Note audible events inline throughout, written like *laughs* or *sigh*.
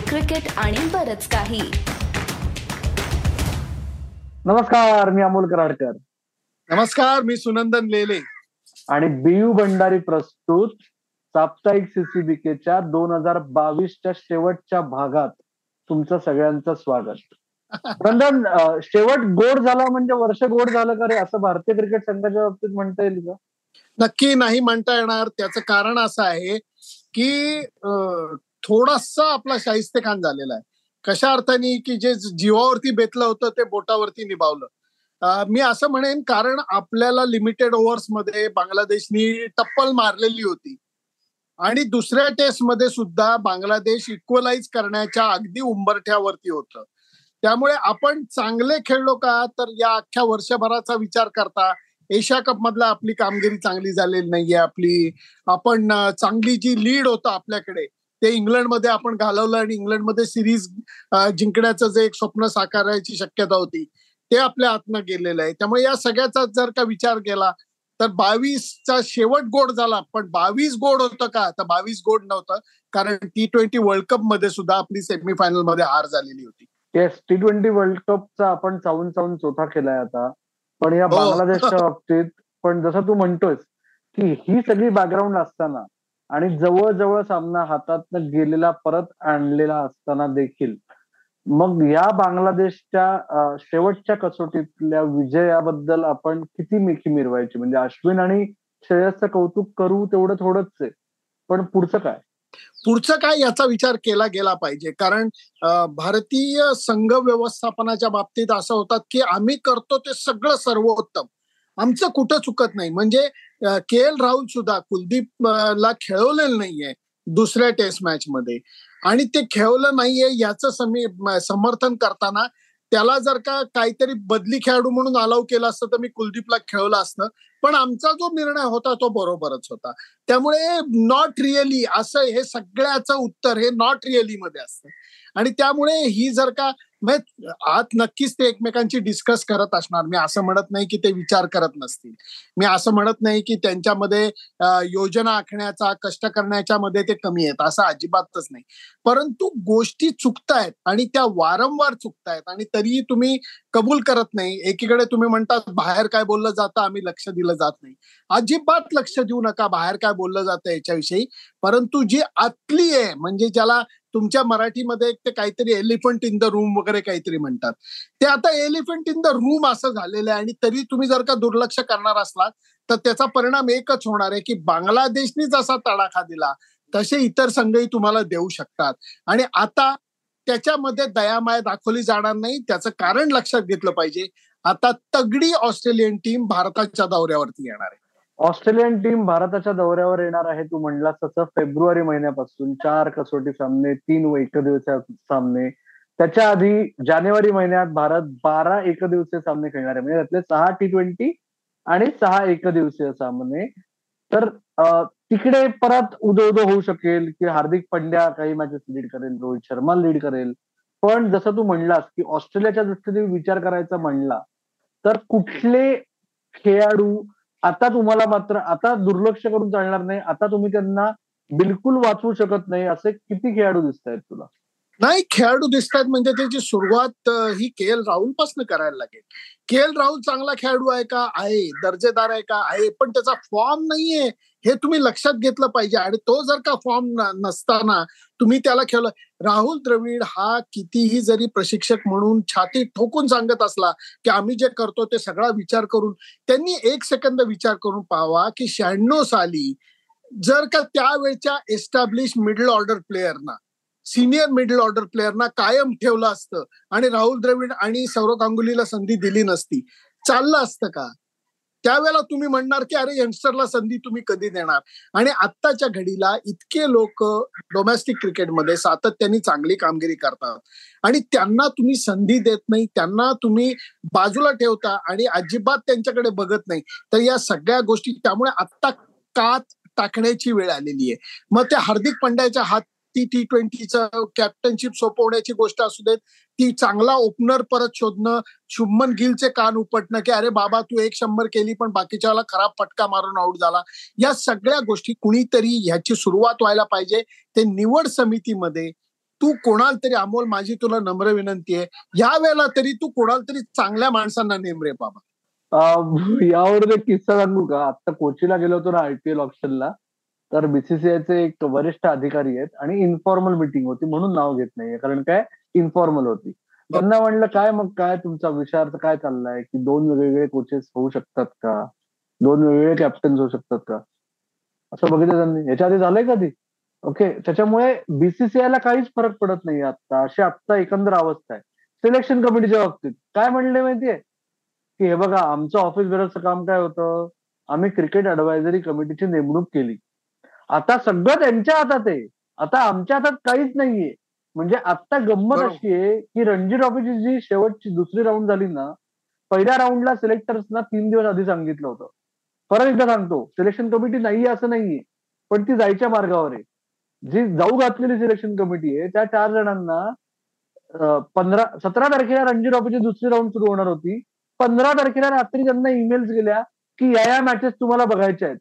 Cricket आणि बरच काही. नमस्कार मी अमोल कराडकर. नमस्कार मी सुनंदन लेले. आणि बियू भंडारी प्रस्तुत साप्ताहिक सीसीबीकेच्या दोन हजार बावीसच्या शेवटच्या भागात तुमचं सगळ्यांचं स्वागत. *laughs* नंदन अं, शेवट गोड झाला म्हणजे वर्ष गोड झालं का रे? असं भारतीय क्रिकेट संघाच्या बाबतीत म्हणता येईल का? नक्की नाही म्हणता येणार. त्याचं कारण असं आहे की थोडासा आपला शाहिस्तेखान झालेला आहे. कशा अर्थाने की जे जीवावरती बेतलं होतं ते बोटावरती निभावलं. मी असं म्हणेन कारण आपल्याला लिमिटेड ओव्हर्समध्ये बांगलादेशनी टप्पल मारलेली होती. आणि दुसऱ्या टेस्टमध्ये सुद्धा बांगलादेश इक्वलाइज करण्याच्या अगदी उंबरठ्यावरती होतं. त्यामुळे आपण चांगले खेळलो का? तर या अख्ख्या वर्षभराचा विचार करता एशिया कप मधला आपली कामगिरी चांगली झालेली नाहीये आपली आपण चांगली जी लीड होतं आपल्याकडे ते इंग्लंडमध्ये आपण घालवलं आणि इंग्लंडमध्ये सिरीज जिंकण्याचं जे एक स्वप्न साकारायची शक्यता होती ते आपल्या हातनं गेलेलं आहे. त्यामुळे या सगळ्याचा जर का विचार केला तर बावीसचा शेवट गोड झाला पण बावीस गोड होतं का? तर बावीस गोड नव्हतं कारण टी ट्वेंटी वर्ल्ड कपमध्ये सुद्धा आपली सेमीफायनलमध्ये हार झालेली होती. येस टी ट्वेंटी वर्ल्ड कपचा आपण चावून चावून चौथा केलाय आता. पण या हो. बांगलादेशच्या बाबतीत पण जसं तू म्हणतोयस की ही सगळी बॅकग्राऊंड असताना आणि जवळजवळ सामना हातात गेलेला परत आणलेला असताना देखील. मग या बांगलादेशच्या शेवटच्या कसोटीतल्या विजयाबद्दल आपण किती मिखी मिरवायची? म्हणजे अश्विन आणि श्रेयसचं कौतुक करू तेवढं थोडंच आहे. पण पुढचं काय? पुढचं काय याचा विचार केला गेला पाहिजे. कारण भारतीय संघ व्यवस्थापनाच्या बाबतीत असं होतात की आम्ही करतो ते सगळं सर्वोत्तम. आमचं कुठं चुकत नाही. म्हणजे के एल राहुल सुद्धा कुलदीप ला खेळवलेलं नाहीये दुसऱ्या टेस्ट मॅच मध्ये. आणि ते खेळवलं नाहीये याचं समी समर्थन करताना त्याला जर का काहीतरी बदली खेळाडू म्हणून अलाव केलं असतं तर मी कुलदीपला खेळवलं असतं. पण आमचा जो निर्णय होता तो बरोबरच होता. त्यामुळे नॉट रिअली असं हे सगळ्याचं उत्तर हे नॉट रिअली मध्ये असतं. आणि त्यामुळे ही जर का म्हणजे आत नक्कीच ते एकमेकांची डिस्कस करत असणार. मी असं म्हणत नाही की ते विचार करत नसतील. मी असं म्हणत नाही की त्यांच्यामध्ये योजना आखण्याचा कष्ट करण्याच्या मध्ये ते कमी आहेत असं अजिबातच नाही. परंतु गोष्टी चुकतायत आणि त्या वारंवार चुकतायत आणि तरीही तुम्ही कबूल करत नाही. एकीकडे तुम्ही म्हणतात बाहेर काय बोललं जातं आम्ही लक्ष दिलं जात नाही. अजिबात लक्ष देऊ नका बाहेर काय बोललं जातं याच्याविषयी. परंतु जी आतली आहे म्हणजे ज्याला तुमच्या मराठीमध्ये एक ते काहीतरी एलिफंट इन द रूम वगैरे काहीतरी म्हणतात. ते आता एलिफंट इन द रूम असं झालेलं आहे आणि तरी तुम्ही जर का दुर्लक्ष करणार असलात तर त्याचा परिणाम एकच होणार आहे की बांगलादेशनी जसा तडाखा दिला तसे इतर संघही तुम्हाला देऊ शकतात. आणि आता त्याच्यामध्ये दयामाया दाखवली जाणार नाही त्याचं कारण लक्षात घेतलं पाहिजे. आता तगडी ऑस्ट्रेलियन टीम भारताच्या दौऱ्यावरती येणार आहे. ऑस्ट्रेलियन टीम भारताच्या दौऱ्यावर येणार आहे तू म्हणलास तसं. फेब्रुवारी महिन्यापासून चार कसोटी सामने तीन व एकदिवसीय सामने. त्याच्या आधी जानेवारी महिन्यात भारत बारा एकदिवसीय सामने खेळणार आहे. म्हणजे त्यातले सहा टी ट्वेंटी आणि सहा एकदिवसीय सामने. तर तिकडे परत उदो उदो होऊ शकेल की हार्दिक पंड्या काही मॅचेस लीड करेल रोहित शर्मा लीड करेल. पण जसं तू म्हणलास की ऑस्ट्रेलियाच्या दृष्टीने विचार करायचा म्हणला तर कुठले खेळाडू आता तुम्हाला मात्र आता दुर्लक्ष करून चालणार नाही. आता तुम्ही त्यांना बिलकुल वाचवू शकत नाही. असे किती खेळाडू दिसत आहेत तुला? नाही खेळाडू दिसतात म्हणजे त्याची सुरुवात ही के एल राहुलपासून करायला लागेल. के एल राहुल चांगला खेळाडू आहे का? आहे. दर्जेदार आहे का? आहे. पण त्याचा फॉर्म नाहीये. हे तुम्ही लक्षात घेतलं पाहिजे. आणि तो जर का फॉर्म नसताना तुम्ही त्याला खेळलं. राहुल द्रविड हा कितीही जरी प्रशिक्षक म्हणून छाती ठोकून सांगत असला की आम्ही जे करतो ते सगळा विचार करून त्यांनी एक सेकंद विचार करून पाहावा की शहाण्णव साली जर का त्यावेळच्या एस्टॅब्लिश मिडल ऑर्डर प्लेयरना सिनियर मिडल ऑर्डर प्लेअरना कायम ठेवलं असतं. आणि राहुल द्रविड आणि सौरव गांगुलीला संधी दिली नसती. चाललं असतं का? त्यावेळेला तुम्ही म्हणणार की अरे यंगस्टरला संधी तुम्ही कधी देणार? आणि आत्ताच्या घडीला इतके लोक डोमेस्टिक क्रिकेटमध्ये सातत्याने चांगली कामगिरी करतात. आणि त्यांना तुम्ही संधी देत नाही त्यांना तुम्ही बाजूला ठेवता आणि अजिबात त्यांच्याकडे बघत नाही. तर या सगळ्या गोष्टी त्यामुळे आत्ता कात टाकण्याची वेळ आलेली आहे. मग त्या हार्दिक पंड्याच्या हात ती टी ट्वेंटीचा कॅप्टनशिप सोपवण्याची गोष्ट असू देत ती चांगला ओपनर परत शोधणं शुभमन गिलचे कान उपटणं की अरे बाबा तू एक शंभर केली पण बाकीच्याला खराब फटका मारून आउट झाला. या सगळ्या गोष्टी कुणीतरी ह्याची सुरुवात व्हायला पाहिजे. ते निवड समितीमध्ये तू कोणाला तरी अमोल माझी तुला नम्र विनंती आहे या वेळेला तरी तू कोणाला तरी चांगल्या माणसांना नेम रे बाबा. यावर एक किस्सा सांगू का? आता कोचीला गेलो होतो ना आयपीएल ऑप्शनला तर बीसीसीआयचे एक वरिष्ठ अधिकारी आहेत आणि इन्फॉर्मल मीटिंग होती म्हणून नाव घेत नाहीये. कारण काय? इन्फॉर्मल होती. त्यांना म्हणलं काय मग? काय तुमचा विचार? काय चाललाय? की दोन वेगवेगळे कोचेस होऊ शकतात का? दोन वेगवेगळे कॅप्टन्स होऊ शकतात का? असं बघितलं त्यांनी. याच्या आधी झालंय कधी? ओके त्याच्यामुळे बीसीसीआयला काहीच फरक पडत नाही आता अशी आता एकंदर अवस्था आहे. सिलेक्शन कमिटीच्या बाबतीत. काय म्हणले माहितीये? की हे बघा आमचं ऑफिस बेरचं काम काय होतं? आम्ही क्रिकेट अडवायझरी कमिटीची नेमणूक केली. आता सगळं त्यांच्या हातात आहे. आता आमच्या हातात काहीच नाहीये. म्हणजे आता गंमत. अशी आहे की रणजी ट्रॉफीची जी शेवटची दुसरी राऊंड झाली ना पहिल्या राऊंडला सिलेक्टर्सना तीन दिवस आधी सांगितलं होतं. परत एकदा सांगतो सिलेक्शन कमिटी नाहीये असं नाहीये पण ती जायच्या मार्गावर आहे. जी जाऊ घातलेली सिलेक्शन कमिटी आहे त्या चार जणांना पंधरा सतरा तारखेला रणजी ट्रॉफीची दुसरी राऊंड सुरू होणार होती. पंधरा तारखेला रात्री त्यांना ईमेल्स गेल्या की या या मॅचेस तुम्हाला बघायच्या आहेत.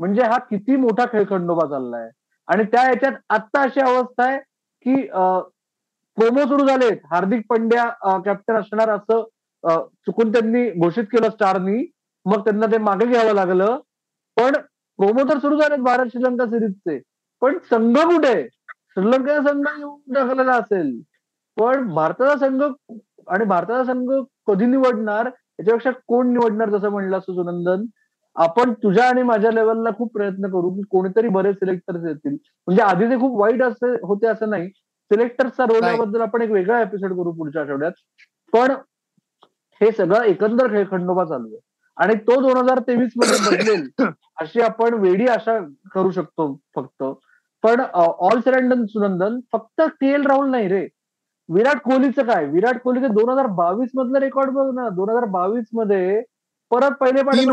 म्हणजे हा किती मोठा खेळखंडोबा चाललाय. आणि त्या याच्यात आत्ता अशी अवस्था आहे की प्रोमो सुरू झालेत. हार्दिक पंड्या कॅप्टन असणार असं चुकून त्यांनी घोषित केलं स्टारनी. मग त्यांना ते मागे घ्यावं लागलं. पण प्रोमो तर सुरू झालेत भारत श्रीलंका सिरीजचे. पण संघ कुठे? श्रीलंकेचा संघ येऊन टाकलेला असेल. पण भारताचा संघ आणि भारताचा संघ कधी निवडणार? याच्यापेक्षा कोण निवडणार जसं म्हणलं असं सुनंदन आपण तुझ्या आणि माझ्या लेवलला खूप प्रयत्न करू की कोणीतरी बरेच सिलेक्टर्स येतील. म्हणजे आधी ते खूप वाईट असे होते असं नाही. सिलेक्टर्सचा रोल. याबद्दल आपण एक वेगळा एपिसोड करू पुढच्या आठवड्यात. पण हे सगळं एकंदर खेळखंडोबा चालू आहे. आणि तो दोन हजार तेवीसमध्ये बदलेल अशी आपण वेडी आशा करू शकतो फक्त. पण ऑल सेरंडन सुनंदन फक्त के एल राहुल नाही रे. विराट कोहलीचं काय? विराट कोहलीचं दोन हजार बावीस मधलं रेकॉर्ड बघ ना. दोन हजार बावीसमध्ये परत पहिले पाठी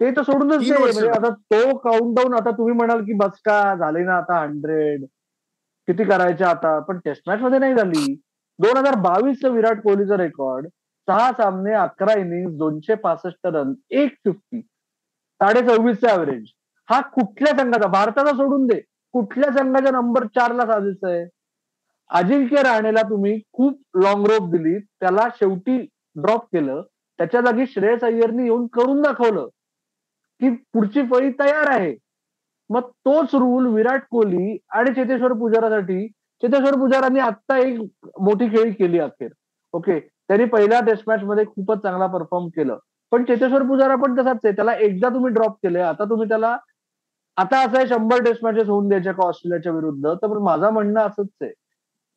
ते तर सोडूनच म्हणजे आता तो काउंट डाऊन आता तुम्ही म्हणाल की बस का झाले ना आता हंड्रेड किती करायचे आता? पण टेस्ट मॅच मध्ये नाही झाली. दोन हजार बावीस विराट कोहलीचं रेकॉर्ड सहा सामने अकरा इनिंग दोनशे पासष्ट रन एक फिफ्टी साडे सव्वीसचा ऍव्हरेज हा कुठल्या संघाचा? भारताचा सोडून दे. कुठल्या संघाच्या नंबर चारला साजेचं आहे? अजिंक्य राणेला तुम्ही खूप लॉंग रोप दिली त्याला शेवटी ड्रॉप केलं. त्याच्या जागी श्रेयस अय्यरनी येऊन करून दाखवलं. की पुढची फळी तयार आहे. मग तोच रूल विराट कोहली आणि चेतेश्वर पुजारासाठी चेतेश्वर पुजारांनी आत्ता एक मोठी खेळी केली अखेर. ओके त्यांनी पहिल्या टेस्ट मॅच मध्ये खूपच चांगला परफॉर्म केलं. पण चेतेश्वर पुजारा पण तसाच आहे. त्याला एकदा तुम्ही ड्रॉप केले आता तुम्ही त्याला आता असं आहे शंभर टेस्ट मॅचेस होऊन द्यायच्या का ऑस्ट्रेलियाच्या विरुद्ध? तर माझं म्हणणं असंच आहे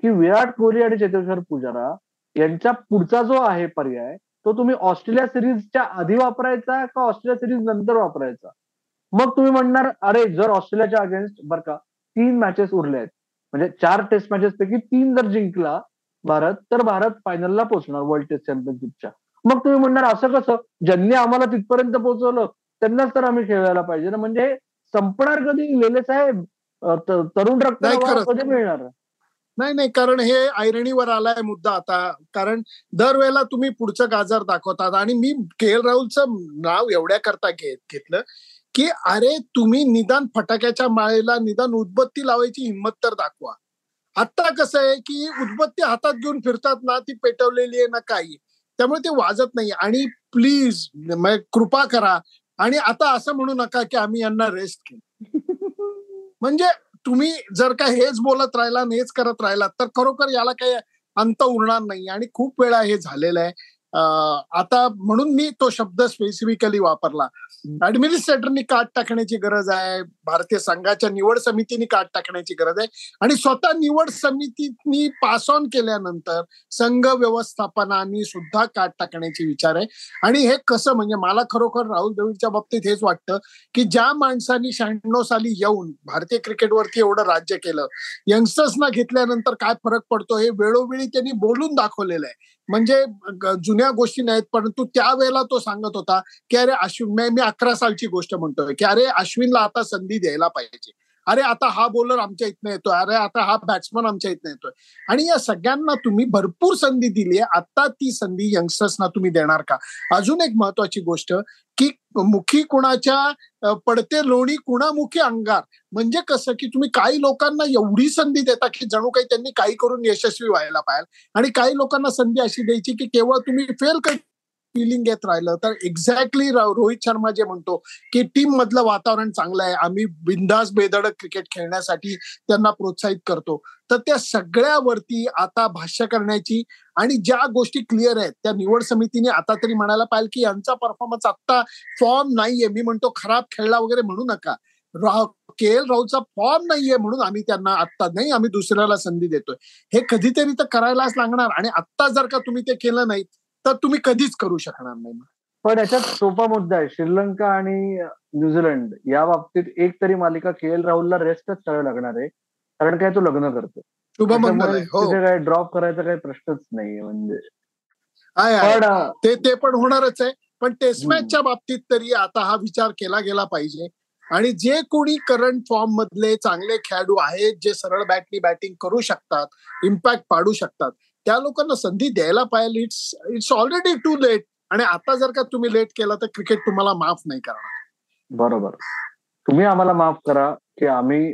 की विराट कोहली आणि चेतेश्वर पुजारा यांचा पुढचा जो आहे पर्याय तो तुम्ही ऑस्ट्रेलिया सिरीजच्या आधी वापरायचा का ऑस्ट्रेलिया सिरीज नंतर वापरायचा? मग तुम्ही म्हणणार अरे जर ऑस्ट्रेलियाच्या अगेन्स्ट बरं का तीन मॅचेस उरले आहेत. म्हणजे चार टेस्ट मॅचेस पैकी तीन जर जिंकला भारत तर भारत फायनलला पोहोचणार वर्ल्ड टेस्ट चॅम्पियनशिपच्या मग तुम्ही म्हणणार असं कसं? ज्यांनी आम्हाला तिथपर्यंत पोहोचवलं त्यांनाच तर आम्ही खेळायला पाहिजे ना. म्हणजे संपणार कधी? लेले साहेब तरुण रक्त. कधी मिळणार? नाही नाही कारण हे ऐरणीवर आलाय मुद्दा आता. कारण दरवेळेला तुम्ही पुढचं गाजर दाखवतात. आणि मी के एल राहुलचं नाव एवढ्या करता घेत घेतलं की अरे तुम्ही निदान फटाक्याच्या माळेला निदान उदबत्ती लावायची हिंमत तर दाखवा. आता कसं आहे की उदबत्ती हातात घेऊन फिरतात ना ती पेटवलेली आहे ना काही. त्यामुळे ते वाजत नाही. आणि प्लीज कृपा करा. आणि आता असं म्हणू नका की आम्ही यांना रेस्ट केलं *laughs* म्हणजे तुम्ही जर का हेच बोलत राहिला आणि हेच करत राहिला तर खरोखर याला काही अंत उरणार नाही. आणि खूप वेळा हे झालेलं आहे. आता म्हणून मी तो शब्द स्पेसिफिकली वापरला. ऍडमिनिस्ट्रेटरनी काट टाकण्याची गरज आहे. भारतीय संघाच्या निवड समितीने काट टाकण्याची गरज आहे. आणि स्वतः निवड समितीनी पास ऑन केल्यानंतर संघ व्यवस्थापनाने सुद्धा काट टाकण्याची विचार आहे. आणि हे कसं म्हणजे मला खरोखर राहुल द्रविडच्या बाबतीत हेच वाटतं की ज्या माणसांनी शहाण्णव साली येऊन भारतीय क्रिकेटवरती एवढं राज्य केलं यंगस्टर्सना घेतल्यानंतर काय फरक पडतो हे वेळोवेळी त्यांनी बोलून दाखवलेलं आहे. म्हणजे जुन्या गोष्टी नाहीत परंतु त्यावेळेला तो सांगत होता की अरे अश्विन मी अठरा अकरा सालची गोष्ट म्हणतोय की अरे अश्विनला आता संधी द्यायला पाहिजे. अरे आता हा बॉलर आमच्या इथनं येतोय. अरे आता हा बॅट्समन आमच्या इथनं येतोय. आणि या सगळ्यांना तुम्ही भरपूर संधी दिली आहे. आता ती संधी यंगस्टर्सना तुम्ही देणार का? अजून एक महत्वाची गोष्ट की मुखी कुणाच्या पडते लोणी कुणामुखी अंगार? म्हणजे कसं की तुम्ही काही लोकांना एवढी संधी देता की जणू काही त्यांनी काही करून यशस्वी व्हायला पाहिजे आणि काही लोकांना संधी अशी द्यायची की केवळ तुम्ही फेल फिलिंग घेत राहिलं. तर एक्झॅक्टली रोहित शर्मा जे म्हणतो की टीम मधलं वातावरण चांगलं आहे. आम्ही बिंदास बेधडक क्रिकेट खेळण्यासाठी त्यांना प्रोत्साहित करतो. तर त्या सगळ्यावरती आता भाष्य करण्याची आणि ज्या गोष्टी क्लिअर आहेत त्या निवड समितीने आता तरी म्हणायला पाहिजे की यांचा परफॉर्मन्स आता फॉर्म नाहीये. मी म्हणतो खराब खेळला वगैरे म्हणू नका. के एल राहुलचा फॉर्म नाहीये म्हणून आम्ही त्यांना आत्ता नाही आम्ही दुसऱ्याला संधी देतोय. हे कधीतरी तर करायलाच लागणार. आणि आत्ता जर का तुम्ही ते केलं नाही तर तुम्ही कधीच करू शकणार नाही पण याच्यात सोपा मुद्दा आहे. श्रीलंका आणि न्यूझीलंड या बाबतीत एक तरी मालिका के एल राहुलला रेस्टच करावी लागणार आहे. कारण काय तो लग्न करतो हो. तिथे काय ड्रॉप करायचा काही प्रश्नच नाहीये म्हणजे. ते ते पण होणारच आहे. पण टेस्ट मॅचच्या बाबतीत तरी आता हा विचार केला गेला पाहिजे. आणि जे कोणी करंट फॉर्म मधले चांगले खेळाडू आहेत जे सरळ बॅटनी बॅटिंग करू शकतात इम्पॅक्ट पाडू शकतात त्या लोकांना संधी द्यायला पाहिजे it's it's already too late आणि आता जर का तुम्ही लेट केला तर क्रिकेट तुम्हाला माफ नाही करणार. बरोबर. तुम्ही आम्हाला माफ करा की आम्ही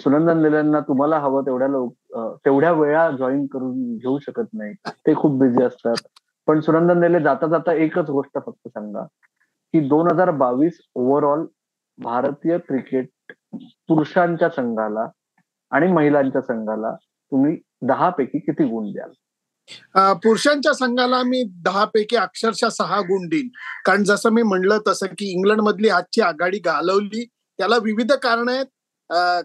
सुनंदन लेल्यांना तुम्हाला हवं तेवढ्या लोक तेवढ्या वेळा जॉईन करून घेऊ शकत नाही. ते खूप बिझी असतात. पण सुनंदन लेले जाता जाता एकच गोष्ट फक्त सांगा की दोन हजार बावीस ओव्हरऑल भारतीय क्रिकेट पुरुषांच्या संघाला आणि महिलांच्या संघाला तुम्ही दहा पैकी किती गुण द्याल? पुरुषांच्या संघाला मी दहा पैकी अक्षरशः सहा गुण देईन. कारण जसं मी म्हणलं तसं की इंग्लंड मधली आजची आघाडी घालवली त्याला विविध कारण आहेत.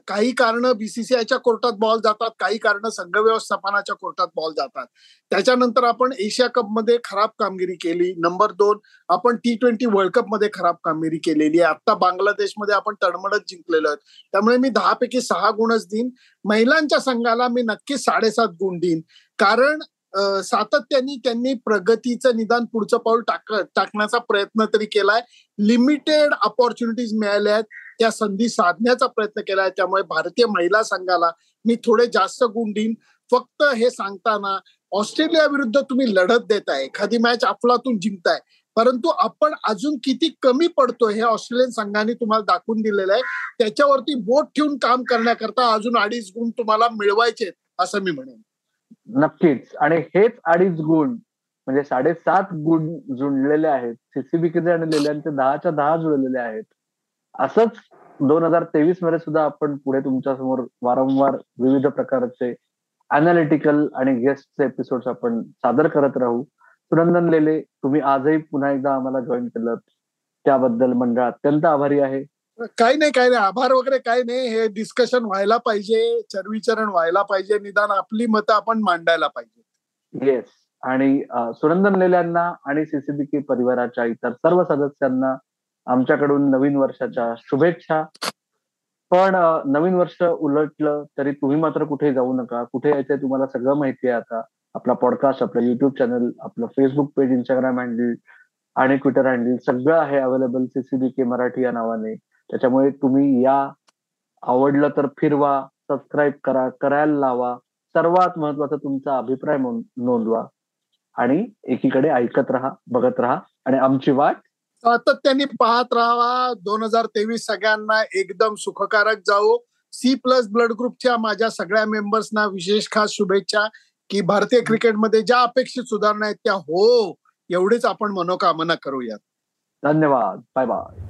काही कारण बीसीसीआयच्या कोर्टात बॉल जातात काही कारण संघ व्यवस्थापनाच्या कोर्टात बॉल जातात. त्याच्यानंतर आपण एशिया कपमध्ये खराब कामगिरी केली. नंबर दोन आपण टी ट्वेंटी वर्ल्ड कपमध्ये खराब कामगिरी केलेली आहे. आता बांगलादेशमध्ये आपण तडमडत जिंकलेलो त्यामुळे मी दहा पैकी सहा गुणच देईन. महिलांच्या संघाला मी नक्की साडेसात गुण देईन. कारण सातत्याने त्यांनी प्रगतीचं निदान पुढचं पाऊल टाक टाकण्याचा प्रयत्न तरी केलाय. लिमिटेड ऑपॉर्च्युनिटीज मिळाल्या आहेत. त्या संधी साधण्याचा प्रयत्न केलाय त्यामुळे भारतीय महिला संघाला मी थोडे जास्त गुण देईन. फक्त हे सांगताना ऑस्ट्रेलिया विरुद्ध तुम्ही लढत देताय. एखादी मॅच अफलातून जिंकताय. परंतु आपण अजून किती कमी पडतो हे ऑस्ट्रेलियन संघाने तुम्हाला दाखवून दिलेलं आहे. त्याच्यावरती बोट ठेवून काम करण्याकरता अजून अडीच गुण तुम्हाला मिळवायचे असं मी म्हणेन. नक्कीच. आणि हेच अडीच गुण म्हणजे साडेसात गुण जुळलेले आहेत. सीसीबी आणि लेल्यांचे दहाच्या दहा जुळलेले आहेत. असंच दोन हजार तेवीसमध्ये सुद्धा आपण पुढे तुमच्यासमोर वारंवार विविध प्रकारचे अनालिटिकल आणि गेस्टचे एपिसोड आपण सादर करत राहू. सुनंदन लेले तुम्ही आजही पुन्हा एकदा आम्हाला जॉईन केलं त्याबद्दल मंडळ अत्यंत आभारी आहे. काही नाही काही नाही. आभार वगैरे काही नाही. हे डिस्कशन व्हायला पाहिजे चर्विचरण व्हायला पाहिजे निदान आपली मतं आपण मांडायला पाहिजे. येस आणि सुनंदन लेल्यांना आणि सीसीबीके परिवाराच्या इतर सर्व सदस्यांना आमच्याकडून नवीन वर्षाच्या शुभेच्छा. पण नवीन वर्ष उलटलं तरी तुम्ही मात्र कुठे जाऊ नका. कुठे यायचंय तुम्हाला सगळं माहिती आहे आता. आपला पॉडकास्ट आपलं युट्यूब चॅनल आपलं फेसबुक पेज इंस्टाग्राम हँडल आणि ट्विटर हँडल सगळं आहे अवेलेबल सीसीबी के मराठी या नावाने. त्याच्यामुळे तुम्ही या. आवडलं तर फिरवा सबस्क्राईब करा करायला लावा. सर्वात महत्त्वाचा तुमचा अभिप्राय नोंदवा. आणि एकीकडे ऐकत राहा बघत राहा आणि आमची वाट सातत्याने पाहत राहावा. दोन हजार तेवीस सगळ्यांना एकदम सुखकारक जाऊ सी प्लस ब्लड ग्रुपच्या माझ्या सगळ्या मेंबर्सना विशेष खास शुभेच्छा की भारतीय क्रिकेटमध्ये ज्या अपेक्षित सुधारणा आहेत त्या हो एवढेच आपण मनोकामना करूयात. धन्यवाद. Bye bye